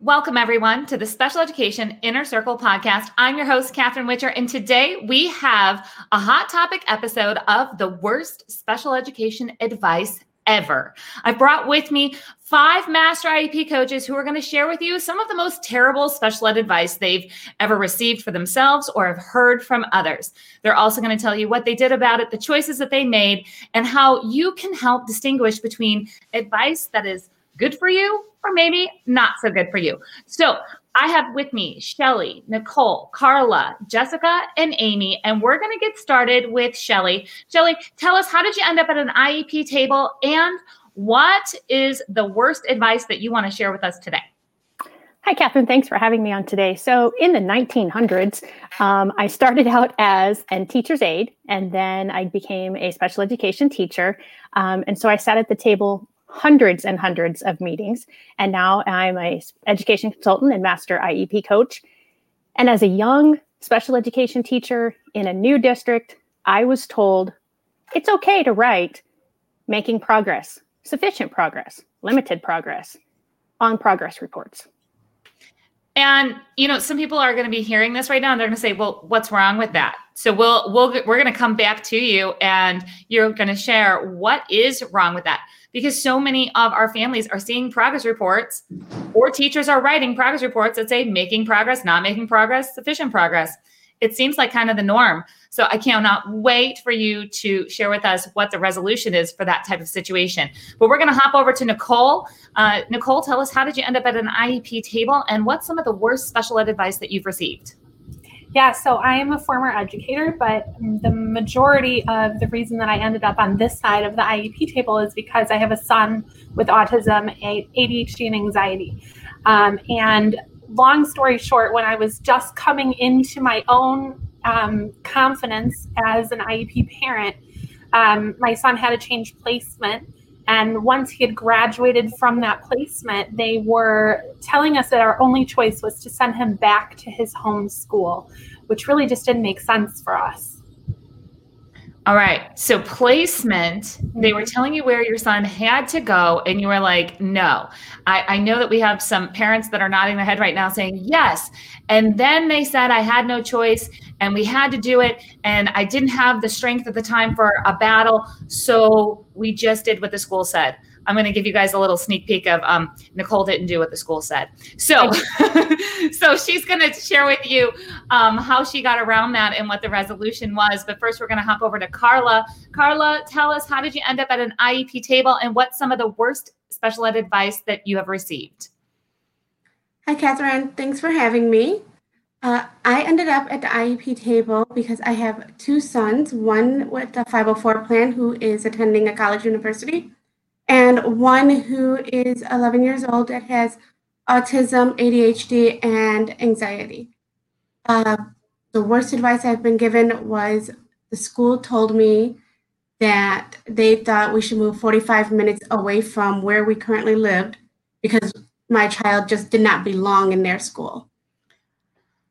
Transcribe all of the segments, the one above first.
Welcome, everyone, to the Special Education Inner Circle podcast. I'm your host, Catherine Whitcher, and today we have a hot topic episode of the worst special education advice ever. I brought with me five master IEP coaches who are going to share with you some of the most terrible special ed advice they've ever received for themselves or have heard from others. They're also going to tell you what they did about it, the choices that they made, and how you can help distinguish between advice that is good for you or maybe not so good for you. So I have with me Shelly, Nicole, Carla, Jessica, and Amy, and we're going to get started with Shelly. Shelly, tell us how did you end up at an IEP table and what is the worst advice that you want to share with us today? Hi, Catherine. Thanks for having me on today. So, in the 1900s, um, I started out as a teacher's aide, and then I became a special education teacher. Um, and so I sat at the table hundreds and hundreds of meetings. And now I'm a education consultant and master IEP coach. And as a young special education teacher in a new district, I was told it's okay to write making progress, sufficient progress, limited progress on progress reports. And you know, some people are going to be hearing this right now, and they're going to say, "Well, what's wrong with that?" So we'll we'll we're going to come back to you, and you're going to share what is wrong with that because so many of our families are seeing progress reports, or teachers are writing progress reports that say making progress, not making progress, sufficient progress it seems like kind of the norm. So I cannot wait for you to share with us what the resolution is for that type of situation. But we're going to hop over to Nicole. Uh, Nicole, tell us how did you end up at an IEP table and what's some of the worst special ed advice that you've received? Yeah, so I am a former educator, but the majority of the reason that I ended up on this side of the IEP table is because I have a son with autism, ADHD, and anxiety. Um, and long story short, when I was just coming into my own um, confidence as an IEP parent, um, my son had a change placement. And once he had graduated from that placement, they were telling us that our only choice was to send him back to his home school, which really just didn't make sense for us. All right. So placement, they were telling you where your son had to go, and you were like, no. I, I, know that we have some parents that are nodding their head right now saying yes. And then they said I had no choice and we had to do it. And I didn't have the strength at the time for a battle. So we just did what the school said. I'm going to give you guys a little sneak peek of um, Nicole didn't do what the school said. So, so she's going to share with you um, how she got around that and what the resolution was. But first, we're going to hop over to Carla. Carla, tell us how did you end up at an IEP table and what's some of the worst special ed advice that you have received? Hi, Catherine. Thanks for having me. Uh, I ended up at the IEP table because I have two sons, one with a 504 plan who is attending a college university, and one who is 11 years old that has autism, ADHD, and anxiety. Uh, the worst advice I've been given was the school told me that they thought we should move 45 minutes away from where we currently lived because my child just did not belong in their school.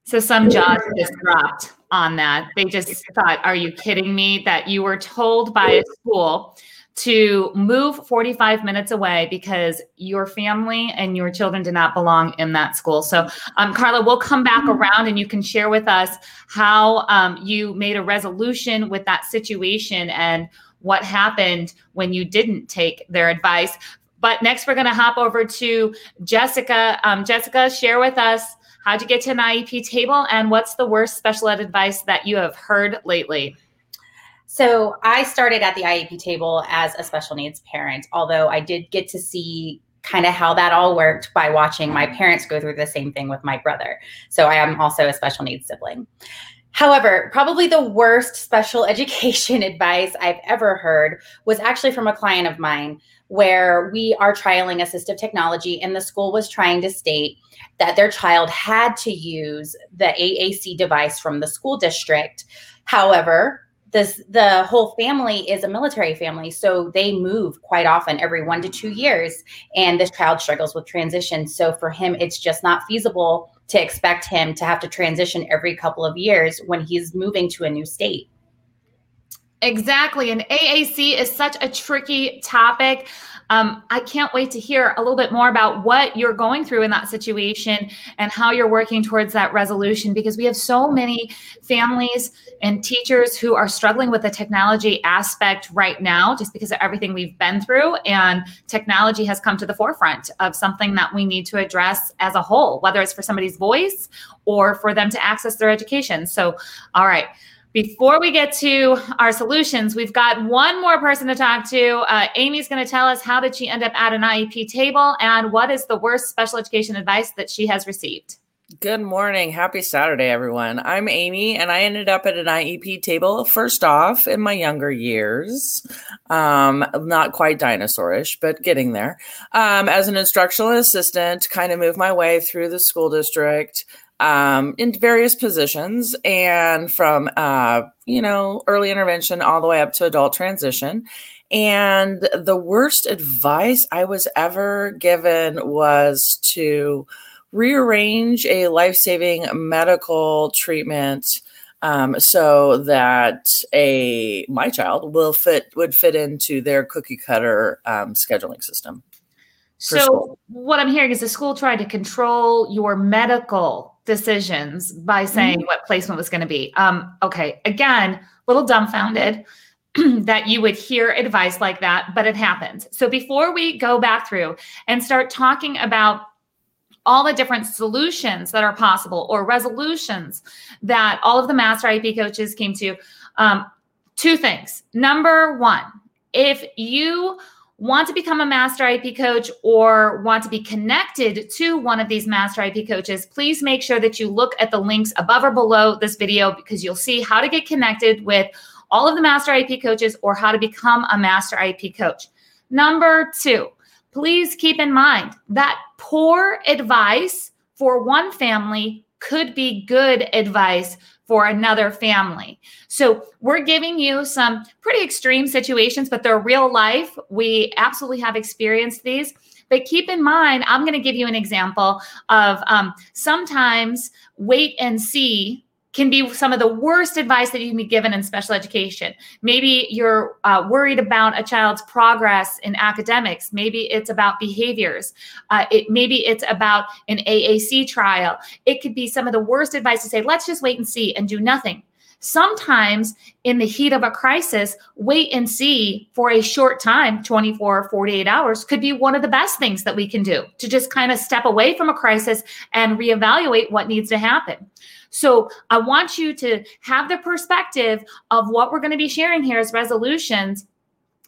So some jaws just dropped on that. They just thought, are you kidding me? That you were told by a school to move 45 minutes away because your family and your children do not belong in that school. So, um, Carla, we'll come back mm-hmm. around and you can share with us how um, you made a resolution with that situation and what happened when you didn't take their advice. But next, we're going to hop over to Jessica. Um, Jessica, share with us how'd you get to an IEP table and what's the worst special ed advice that you have heard lately? So I started at the IEP table as a special needs parent, although I did get to see kind of how that all worked by watching my parents go through the same thing with my brother. So I am also a special needs sibling. However, probably the worst special education advice I've ever heard was actually from a client of mine where we are trialing assistive technology and the school was trying to state that their child had to use the AAC device from the school district. However, this the whole family is a military family so they move quite often every one to two years and this child struggles with transition. So for him it's just not feasible to expect him to have to transition every couple of years when he's moving to a new state Exactly. And AAC is such a tricky topic. Um, I can't wait to hear a little bit more about what you're going through in that situation and how you're working towards that resolution because we have so many families and teachers who are struggling with the technology aspect right now just because of everything we've been through. And technology has come to the forefront of something that we need to address as a whole, whether it's for somebody's voice or for them to access their education. So, all right. Before we get to our solutions, we've got one more person to talk to. Uh, Amy's going to tell us how did she end up at an IEP table and what is the worst special education advice that she has received. Good morning. Happy Saturday, everyone. I'm Amy, and I ended up at an IEP table first off in my younger years. Um, not quite dinosaurish, but getting there. Um, as an instructional assistant, kind of moved my way through the school district um, in various positions and from, uh, you know, early intervention all the way up to adult transition. And the worst advice I was ever given was to rearrange a life saving medical treatment. Um, so that a my child will fit would fit into their cookie cutter um, scheduling system. So school. what I'm hearing is the school tried to control your medical decisions by saying mm-hmm. what placement was going to be. Um, okay, again, a little dumbfounded that you would hear advice like that, but it happens. So before we go back through and start talking about all the different solutions that are possible or resolutions that all of the master IEP coaches came to, um, two things. Number one, if you want to become a master IEP coach or want to be connected to one of these master IEP coaches, please make sure that you look at the links above or below this video because you'll see how to get connected with all of the master IEP coaches or how to become a master IEP coach. Number two, please keep in mind that poor advice for one family could be good advice for another family. So we're giving you some pretty extreme situations, but they're real life. We absolutely have experienced these. But keep in mind, I'm going to give you an example of um, sometimes wait and see can be some of the worst advice that you can be given in special education. Maybe you're uh, worried about a child's progress in academics. Maybe it's about behaviors. Uh, it, maybe it's about an AAC trial. It could be some of the worst advice to say, let's just wait and see and do nothing. Sometimes, in the heat of a crisis, wait and see for a short time 24, or 48 hours could be one of the best things that we can do to just kind of step away from a crisis and reevaluate what needs to happen. So I want you to have the perspective of what we're going to be sharing here as resolutions.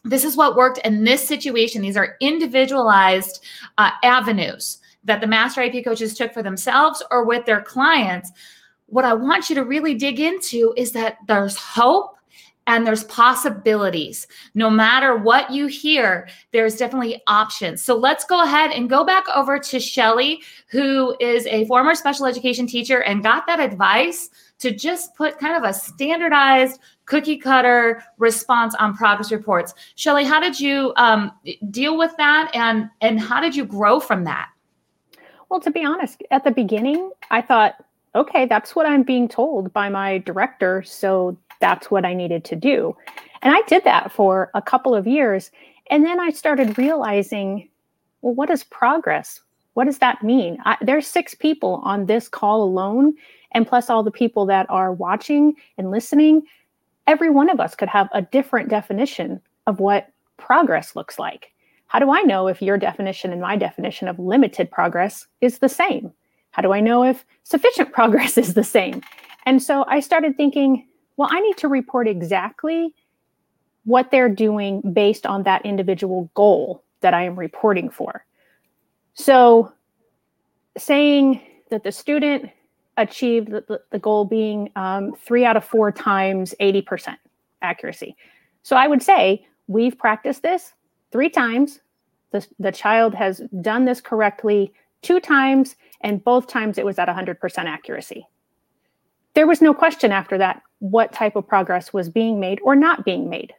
This is what worked in this situation. These are individualized uh, avenues that the master IEP coaches took for themselves or with their clients. What I want you to really dig into is that there's hope and there's possibilities. No matter what you hear, there's definitely options. So let's go ahead and go back over to Shelly, who is a former special education teacher and got that advice to just put kind of a standardized cookie cutter response on progress reports. Shelly, how did you um, deal with that and, and how did you grow from that? Well, to be honest, at the beginning, I thought, okay, that's what I'm being told by my director. So that's what I needed to do. And I did that for a couple of years. And then I started realizing, well, what is progress? What does that mean? I, there's six people on this call alone, and plus all the people that are watching and listening. Every one of us could have a different definition of what progress looks like. How do I know if your definition and my definition of limited progress is the same? How do I know if sufficient progress is the same? And so I started thinking, well, I need to report exactly what they're doing based on that individual goal that I am reporting for. So, saying that the student achieved the, the goal being um, three out of four times 80% accuracy. So, I would say we've practiced this three times. The, the child has done this correctly two times, and both times it was at 100% accuracy. There was no question after that what type of progress was being made or not being made.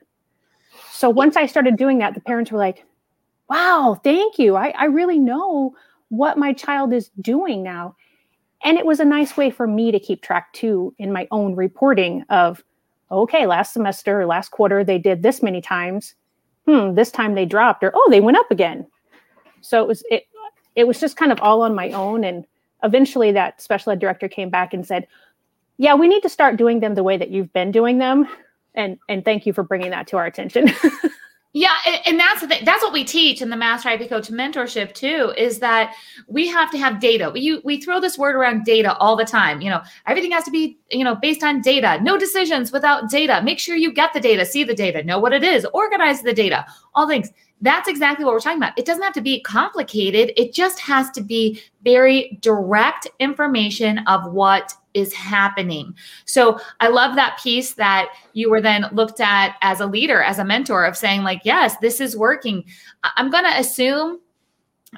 So once I started doing that, the parents were like, wow, thank you. I, I really know what my child is doing now. And it was a nice way for me to keep track too in my own reporting of, okay, last semester, last quarter, they did this many times. Hmm, this time they dropped, or oh, they went up again. So it was it it was just kind of all on my own. And eventually that special ed director came back and said, Yeah, we need to start doing them the way that you've been doing them. And and thank you for bringing that to our attention. Yeah, and, that's thing. That's what we teach in the Master IEP Coach mentorship too. Is that we have to have data. We we throw this word around data all the time. You know, everything has to be you know based on data. No decisions without data. Make sure you get the data, see the data, know what it is, organize the data. All things. That's exactly what we're talking about. It doesn't have to be complicated. It just has to be very direct information of what is happening. So I love that piece that you were then looked at as a leader, as a mentor of saying, like, yes, this is working. I'm going to assume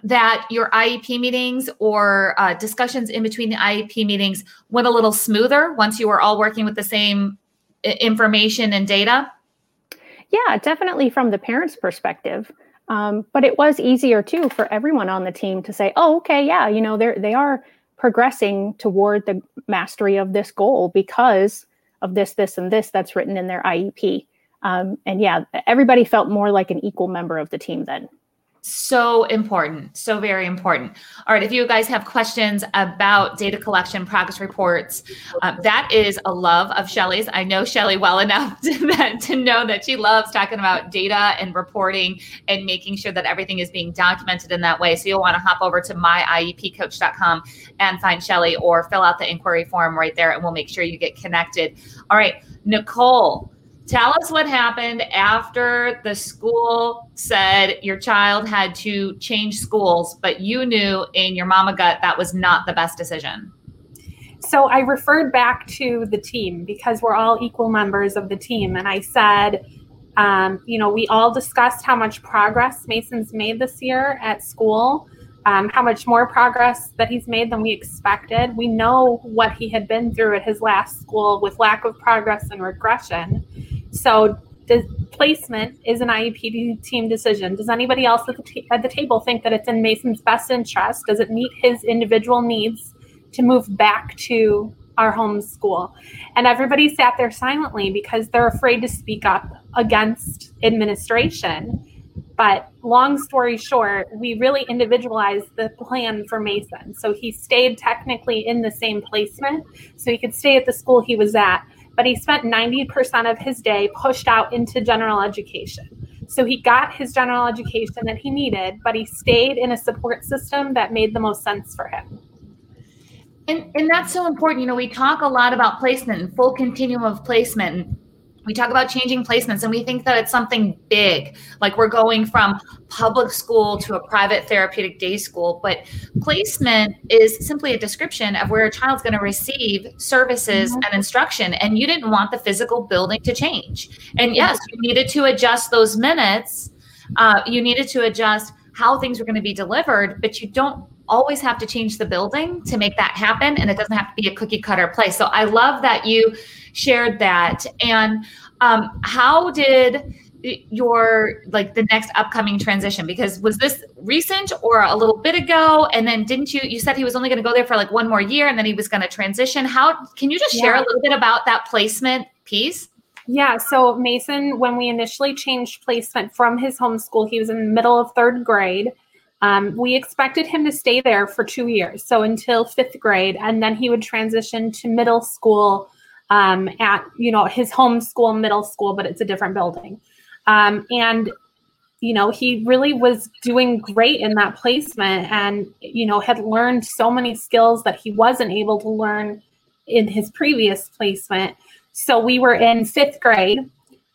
that your IEP meetings or uh, discussions in between the IEP meetings went a little smoother once you were all working with the same information and data. Yeah, definitely from the parents' perspective. Um, but it was easier too for everyone on the team to say, "Oh, okay, yeah, you know, they're they are progressing toward the mastery of this goal because of this, this, and this that's written in their IEP." Um, and yeah, everybody felt more like an equal member of the team then so important so very important. All right if you guys have questions about data collection progress reports uh, that is a love of shelly's. I know shelly well enough to, that, to know that she loves talking about data and reporting and making sure that everything is being documented in that way. So you'll want to hop over to myiepcoach.com and find shelly or fill out the inquiry form right there and we'll make sure you get connected. All right nicole Tell us what happened after the school said your child had to change schools, but you knew in your mama gut that was not the best decision. So I referred back to the team because we're all equal members of the team. And I said, um, you know, we all discussed how much progress Mason's made this year at school, um, how much more progress that he's made than we expected. We know what he had been through at his last school with lack of progress and regression. So the placement is an IEP team decision. Does anybody else at the, t- at the table think that it's in Mason's best interest? Does it meet his individual needs to move back to our home school? And everybody sat there silently because they're afraid to speak up against administration. But long story short, we really individualized the plan for Mason. So he stayed technically in the same placement. So he could stay at the school he was at but he spent 90% of his day pushed out into general education. So he got his general education that he needed, but he stayed in a support system that made the most sense for him. And, and that's so important. You know, we talk a lot about placement and full continuum of placement we talk about changing placements and we think that it's something big. Like we're going from public school to a private therapeutic day school but placement is simply a description of where a child's going to receive services mm-hmm. and instruction and you didn't want the physical building to change. And yes you needed to adjust those minutes uh, you needed to adjust how things were going to be delivered but you don't always have to change the building to make that happen and it doesn't have to be a cookie cutter place. So i love that you shared that. And um, how did your like the next upcoming transition because was this recent or a little bit ago and then didn't you you said he was only going to go there for like one more year and then he was going to transition how can you just share yeah. a little bit about that placement piece yeah so mason when we initially changed placement from his homeschool he was in the middle of third grade um, we expected him to stay there for two years so until fifth grade and then he would transition to middle school um, at you know his home school, middle school, but it's a different building. Um, and you know he really was doing great in that placement, and you know had learned so many skills that he wasn't able to learn in his previous placement. So we were in fifth grade.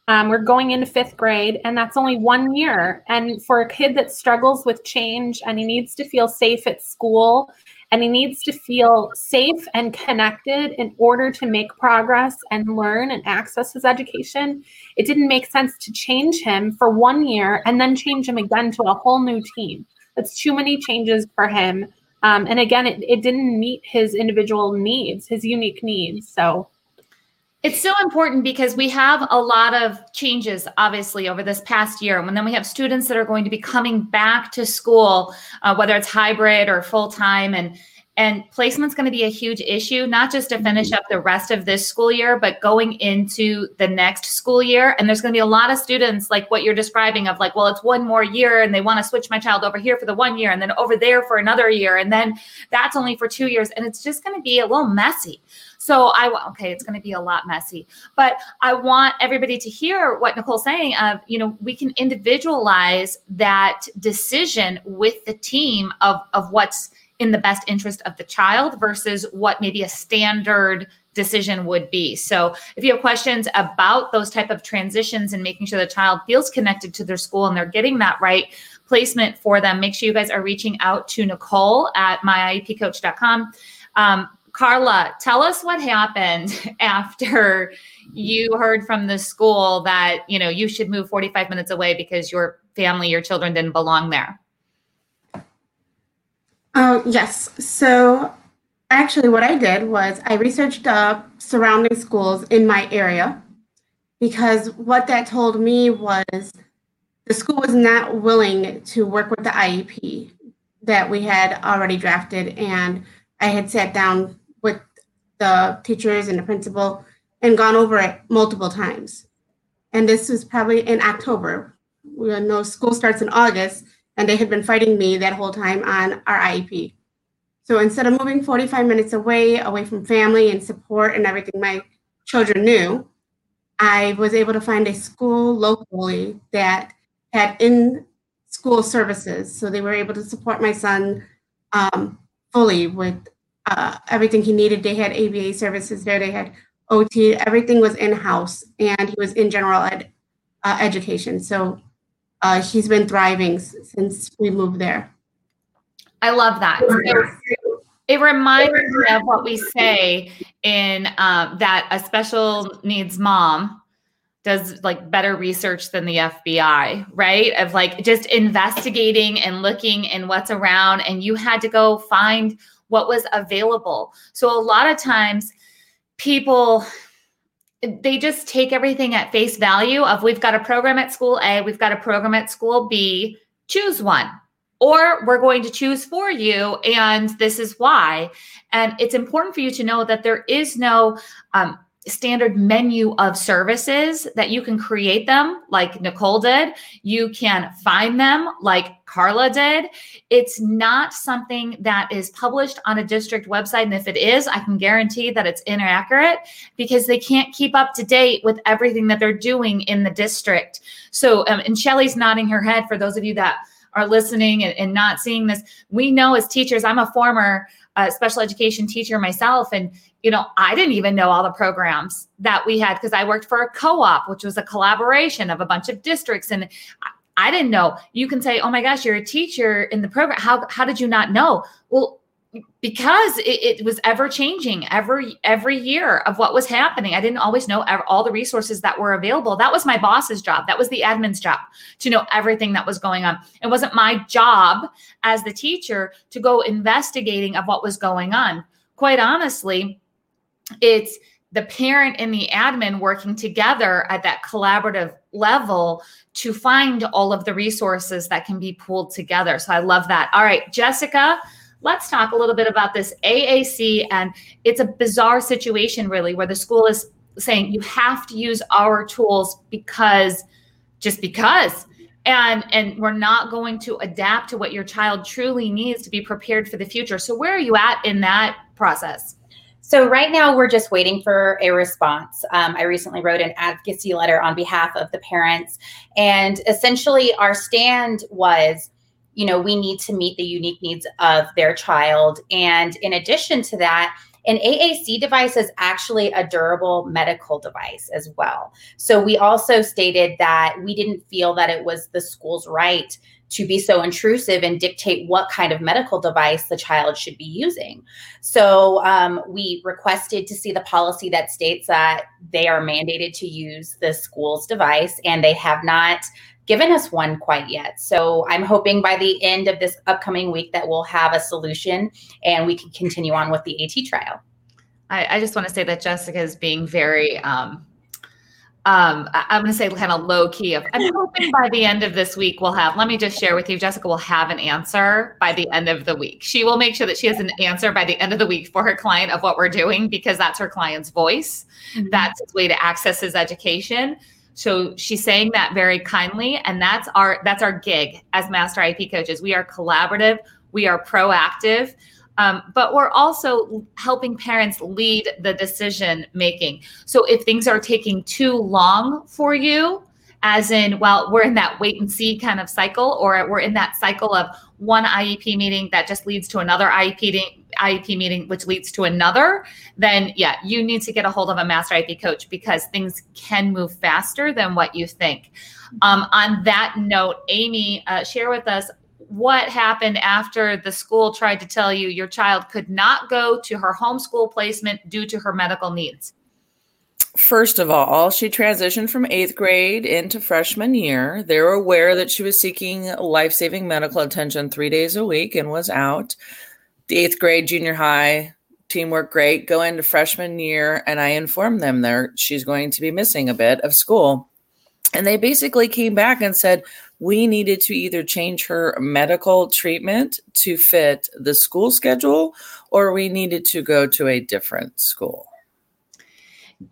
Um, we're going into fifth grade, and that's only one year. And for a kid that struggles with change and he needs to feel safe at school and he needs to feel safe and connected in order to make progress and learn and access his education. It didn't make sense to change him for one year and then change him again to a whole new team. That's too many changes for him. Um, and again, it, it didn't meet his individual needs, his unique needs. So it's so important because we have a lot of changes, obviously, over this past year. And then we have students that are going to be coming back to school, uh, whether it's hybrid or full time. And And placement's going to be a huge issue, not just to finish up the rest of this school year, but going into the next school year. And there's going to be a lot of students like what you're describing of like, well, it's one more year and they want to switch my child over here for the one year and then over there for another year. And then that's only for two years. And it's just going to be a little messy. So I okay, it's going to be a lot messy, but I want everybody to hear what Nicole's saying. Of you know, we can individualize that decision with the team of of what's in the best interest of the child versus what maybe a standard decision would be. So if you have questions about those type of transitions and making sure the child feels connected to their school and they're getting that right placement for them, make sure you guys are reaching out to Nicole at myiepcoach.com. Um, Carla, tell us what happened after you heard from the school that, you know, you should move 45 minutes away because your family, your children didn't belong there. Oh, yes. So actually, what I did was I researched uh, surrounding schools in my area because what that told me was the school was not willing to work with the IEP that we had already drafted. And I had sat down with the teachers and the principal and gone over it multiple times. And this was probably in October. We know school starts in August and they had been fighting me that whole time on our IEP. So instead of moving 45 minutes away, away from family and support and everything my children knew, I was able to find a school locally that had in school services. So they were able to support my son um, fully with uh, everything he needed. They had ABA services there, they had OT, everything was in house, and he was in general ed, uh, education. So uh, he's been thriving since we moved there. I love that. So it reminds me of what we say in uh, that a special needs mom does like better research than the FBI, right? Of like just investigating and looking and what's around, and you had to go find what was available. So a lot of times people they just take everything at face value of we've got a program at school A, we've got a program at school B, choose one. Or we're going to choose for you, and this is why. And it's important for you to know that there is no um, standard menu of services that you can create them like Nicole did. You can find them like Carla did. It's not something that is published on a district website. And if it is, I can guarantee that it's inaccurate because they can't keep up to date with everything that they're doing in the district. So, um, and Shelly's nodding her head for those of you that are listening and, and not seeing this. We know as teachers, I'm a former uh, special education teacher myself. And, you know, I didn't even know all the programs that we had because I worked for a co op, which was a collaboration of a bunch of districts. And I didn't know. You can say, oh my gosh, you're a teacher in the program. How, how did you not know? Well, because it, it, was ever changing every every year of what was happening. I didn't always know all the resources that were available. That was my boss's job. That was the admin's job to know everything that was going on. It wasn't my job as the teacher to go investigating of what was going on. Quite honestly it's the parent and the admin working together at that collaborative level to find all of the resources that can be pulled together. So i love that. All right jessica let's talk a little bit about this AAC. And it's a bizarre situation, really, where the school is saying you have to use our tools because just because. And, and we're not going to adapt to what your child truly needs to be prepared for the future. So, where are you at in that process? So right now we're just waiting for a response. Um, I recently wrote an advocacy letter on behalf of the parents, and essentially our stand was you know, we need to meet the unique needs of their child. And in addition to that, an AAC device is actually a durable medical device as well. So we also stated that we didn't feel that it was the school's right to be so intrusive and dictate what kind of medical device the child should be using. So um, we requested to see the policy that states that they are mandated to use the school's device, and they have not given us one quite yet. So I'm hoping by the end of this upcoming week that we'll have a solution and we can continue on with the AT trial. I, I just want to say that Jessica is being very um, um, I- I'm going to say kind of low key. Of, I'm hoping by the end of this week we'll have. Let me just share with you, Jessica will have an answer by the end of the week. She will make sure that she has an answer by the end of the week for her client of what we're doing because that's her client's voice. Mm-hmm. That's his way to access his education. So she's saying that very kindly, and that's our that's our gig as master IEP coaches. We are collaborative. We are proactive. Um, but we're also helping parents lead the decision making. So if things are taking too long for you, as in, well, we're in that wait and see kind of cycle, or we're in that cycle of one IEP meeting that just leads to another IEP, IEP meeting, which leads to another, then yeah, you need to get a hold of a master IEP coach because things can move faster than what you think. Um, on that note, Amy, uh, share with us what happened after the school tried to tell you your child could not go to her homeschool placement due to her medical needs? First of all, she transitioned from eighth grade into freshman year. They were aware that she was seeking life saving medical attention three days a week and was out. The eighth grade, junior high, teamwork great. Go into freshman year, and I informed them there she's going to be missing a bit of school. And they basically came back and said, we needed to either change her medical treatment to fit the school schedule or we needed to go to a different school.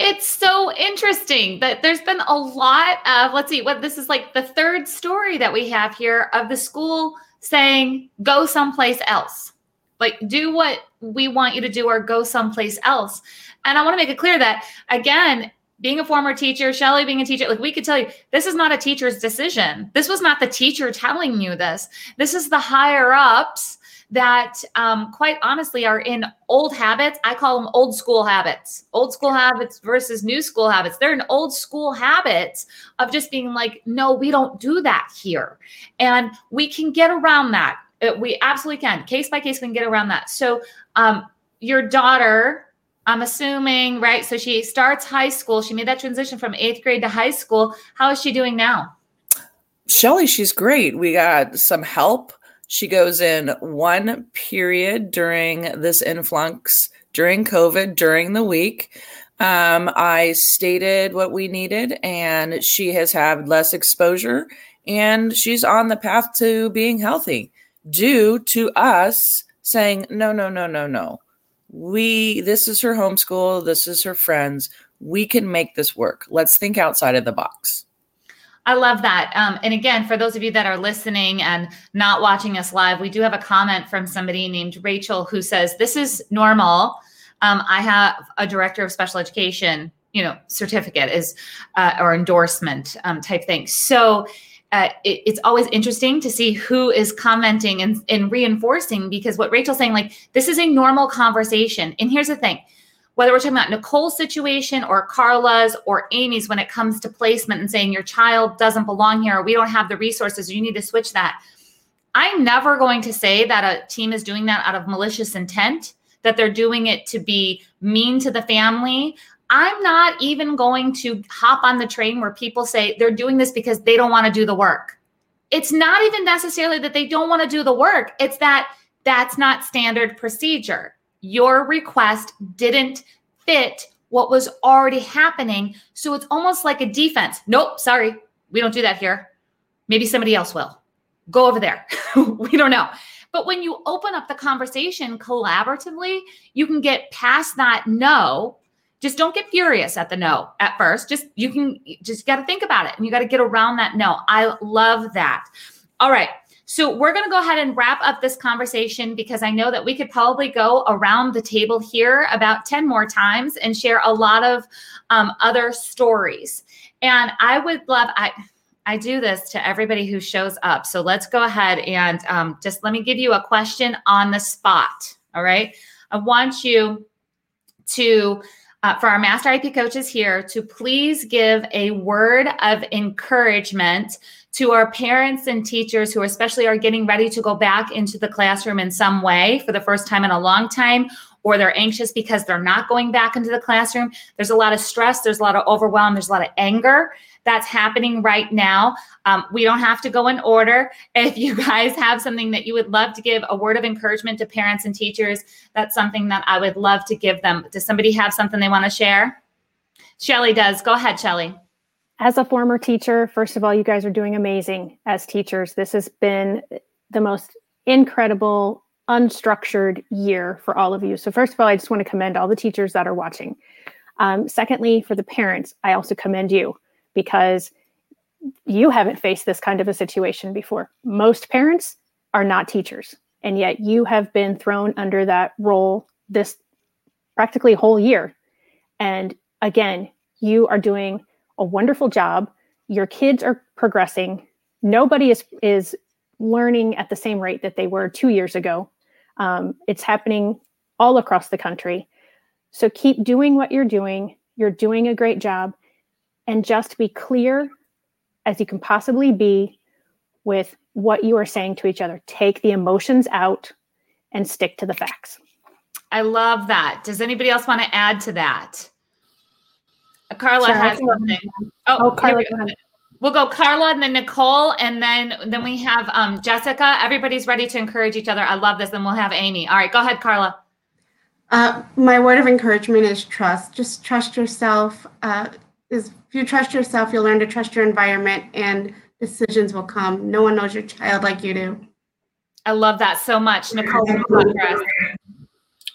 It's so interesting that there's been a lot of, let's see, what this is like the third story that we have here of the school saying, go someplace else. Like, do what we want you to do or go someplace else. And I want to make it clear that, again, being a former teacher, Shelly being a teacher, like we could tell you, this is not a teacher's decision. This was not the teacher telling you this. This is the higher ups that, um, quite honestly, are in old habits. I call them old school habits, old school habits versus new school habits. They're in old school habits of just being like, no, we don't do that here. And we can get around that. Uh, we absolutely can. Case by case, we can get around that. So, um, your daughter, I'm assuming, right? So she starts high school. She made that transition from eighth grade to high school. How is she doing now? Shelly, she's great. We got some help. She goes in one period during this influx during COVID during the week. Um, I stated what we needed, and she has had less exposure, and she's on the path to being healthy due to us saying, no, no, no, no, no. We this is her homeschool. This is her friends. We can make this work. Let's think outside of the box I love that. Um, and again, for those of you that are listening and not watching us live, we do have a comment from somebody named Rachel who says, This is normal. Um, I have a director of special education, you know, certificate is uh, or endorsement um, type thing. So uh, it, it's always interesting to see who is commenting and, and reinforcing because what Rachel's saying, like, this is a normal conversation. And here's the thing whether we're talking about Nicole's situation or Carla's or Amy's when it comes to placement and saying your child doesn't belong here or we don't have the resources, you need to switch that. I'm never going to say that a team is doing that out of malicious intent, that they're doing it to be mean to the family. I'm not even going to hop on the train where people say they're doing this because they don't want to do the work. It's not even necessarily that they don't want to do the work, it's that that's not standard procedure. Your request didn't fit what was already happening. So it's almost like a defense. Nope, sorry, we don't do that here. Maybe somebody else will. Go over there. we don't know. But when you open up the conversation collaboratively, you can get past that no just don't get furious at the no at first. Just you can just got to think about it and you got to get around that no. I love that. All right. So we're going to go ahead and wrap up this conversation because I know that we could probably go around the table here about 10 more times and share a lot of um, other stories. And I would love, I, I do this to everybody who shows up. So let's go ahead and um, just let me give you a question on the spot. All right. I want you to uh, for our Master IEP coaches here to please give a word of encouragement to our parents and teachers who especially are getting ready to go back into the classroom in some way for the first time in a long time or they're anxious because they're not going back into the classroom. There's a lot of stress, there's a lot of overwhelm, there's a lot of anger that's happening right now. Um, we don't have to go in order. If you guys have something that you would love to give a word of encouragement to parents and teachers, that's something that I would love to give them. Does somebody have something they want to share? Shelly does. Go ahead, Shelly. as a former teacher, first of all, you guys are doing amazing as teachers. This has been the most incredible, unstructured year for all of you. So, first of all, I just want to commend all the teachers that are watching. Um, secondly, for the parents, I also commend you because you haven't faced this kind of a situation before. Most parents are not teachers, and yet you have been thrown under that role this practically whole year. And again, you are doing a wonderful job. Your kids are progressing. Nobody is is learning at the same rate that they were two years ago. Um, it's happening all across the country. So keep doing what you're doing. You're doing a great job. And just be clear as you can possibly be with what you are saying to each other. Take the emotions out and stick to the facts. I love that. Does anybody else want to add to that? Carla sure, has something. Oh, oh Carla, go We'll go Carla and then Nicole, and then then we have um, Jessica. Everybody's ready to encourage each other. I love this, and we'll have Amy. All right, go ahead, Carla. Uh, my word of encouragement is trust. Just trust yourself. Uh, is if you trust yourself, you'll learn to trust your environment, and decisions will come. No one knows your child like you do. I love that so much, Nicole.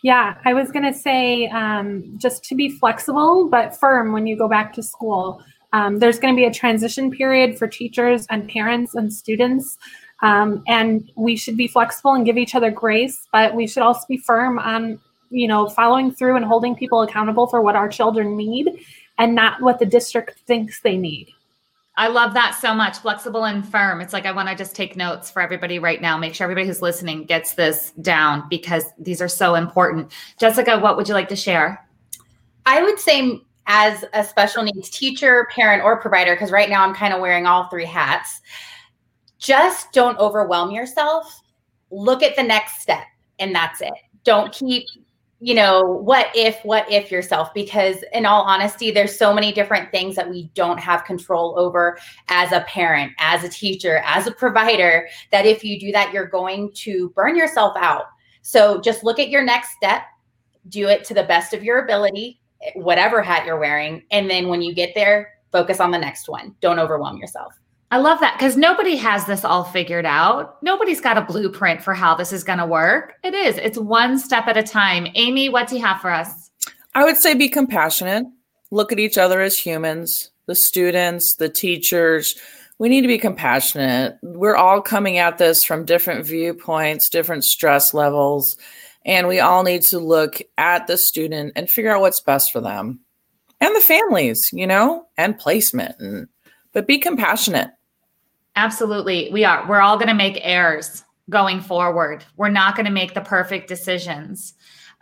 Yeah, I was going to say um, just to be flexible but firm when you go back to school. Um, there's going to be a transition period for teachers and parents and students. Um, and we should be flexible and give each other grace, but we should also be firm on, you know, following through and holding people accountable for what our children need and not what the district thinks they need. I love that so much. Flexible and firm. It's like I want to just take notes for everybody right now. Make sure everybody who's listening gets this down because these are so important. Jessica, what would you like to share? I would say, as a special needs teacher, parent, or provider, because right now I'm kind of wearing all three hats, just don't overwhelm yourself. Look at the next step, and that's it. Don't keep you know, what if, what if yourself? Because in all honesty, there's so many different things that we don't have control over as a parent, as a teacher, as a provider, that if you do that, you're going to burn yourself out. So just look at your next step, do it to the best of your ability, whatever hat you're wearing. And then when you get there, focus on the next one. Don't overwhelm yourself. I love that because nobody has this all figured out. Nobody's got a blueprint for how this is going to work. It is, it's one step at a time. Amy, what do you have for us? I would say be compassionate, look at each other as humans, the students, the teachers. We need to be compassionate. We're all coming at this from different viewpoints, different stress levels, and we all need to look at the student and figure out what's best for them and the families, you know, and placement and but be compassionate Absolutely. We are. We're all going to make errors going forward. We're not going to make the perfect decisions.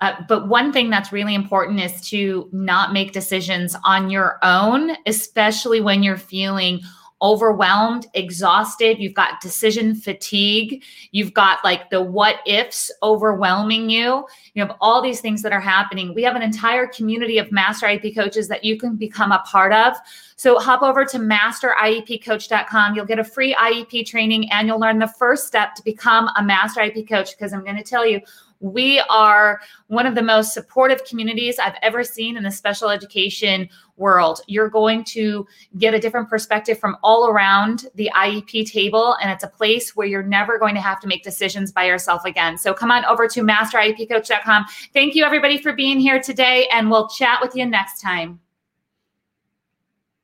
Uh, but one thing that's really important is to not make decisions on your own, especially when you're feeling overwhelmed, exhausted, you've got decision fatigue, you've got like the what ifs overwhelming you. You have all these things that are happening. We have an entire community of master IEP coaches that you can become a part of. So hop over to masteriepcoach.com. You'll get a free IEP training and you'll learn the first step to become a master IEP coach because I'm going to tell you we are one of the most supportive communities I've ever seen in the special education world. You're going to get a different perspective from all around the IEP table, and it's a place where you're never going to have to make decisions by yourself again. So come on over to masteriepcoach.com. Thank you, everybody, for being here today, and we'll chat with you next time.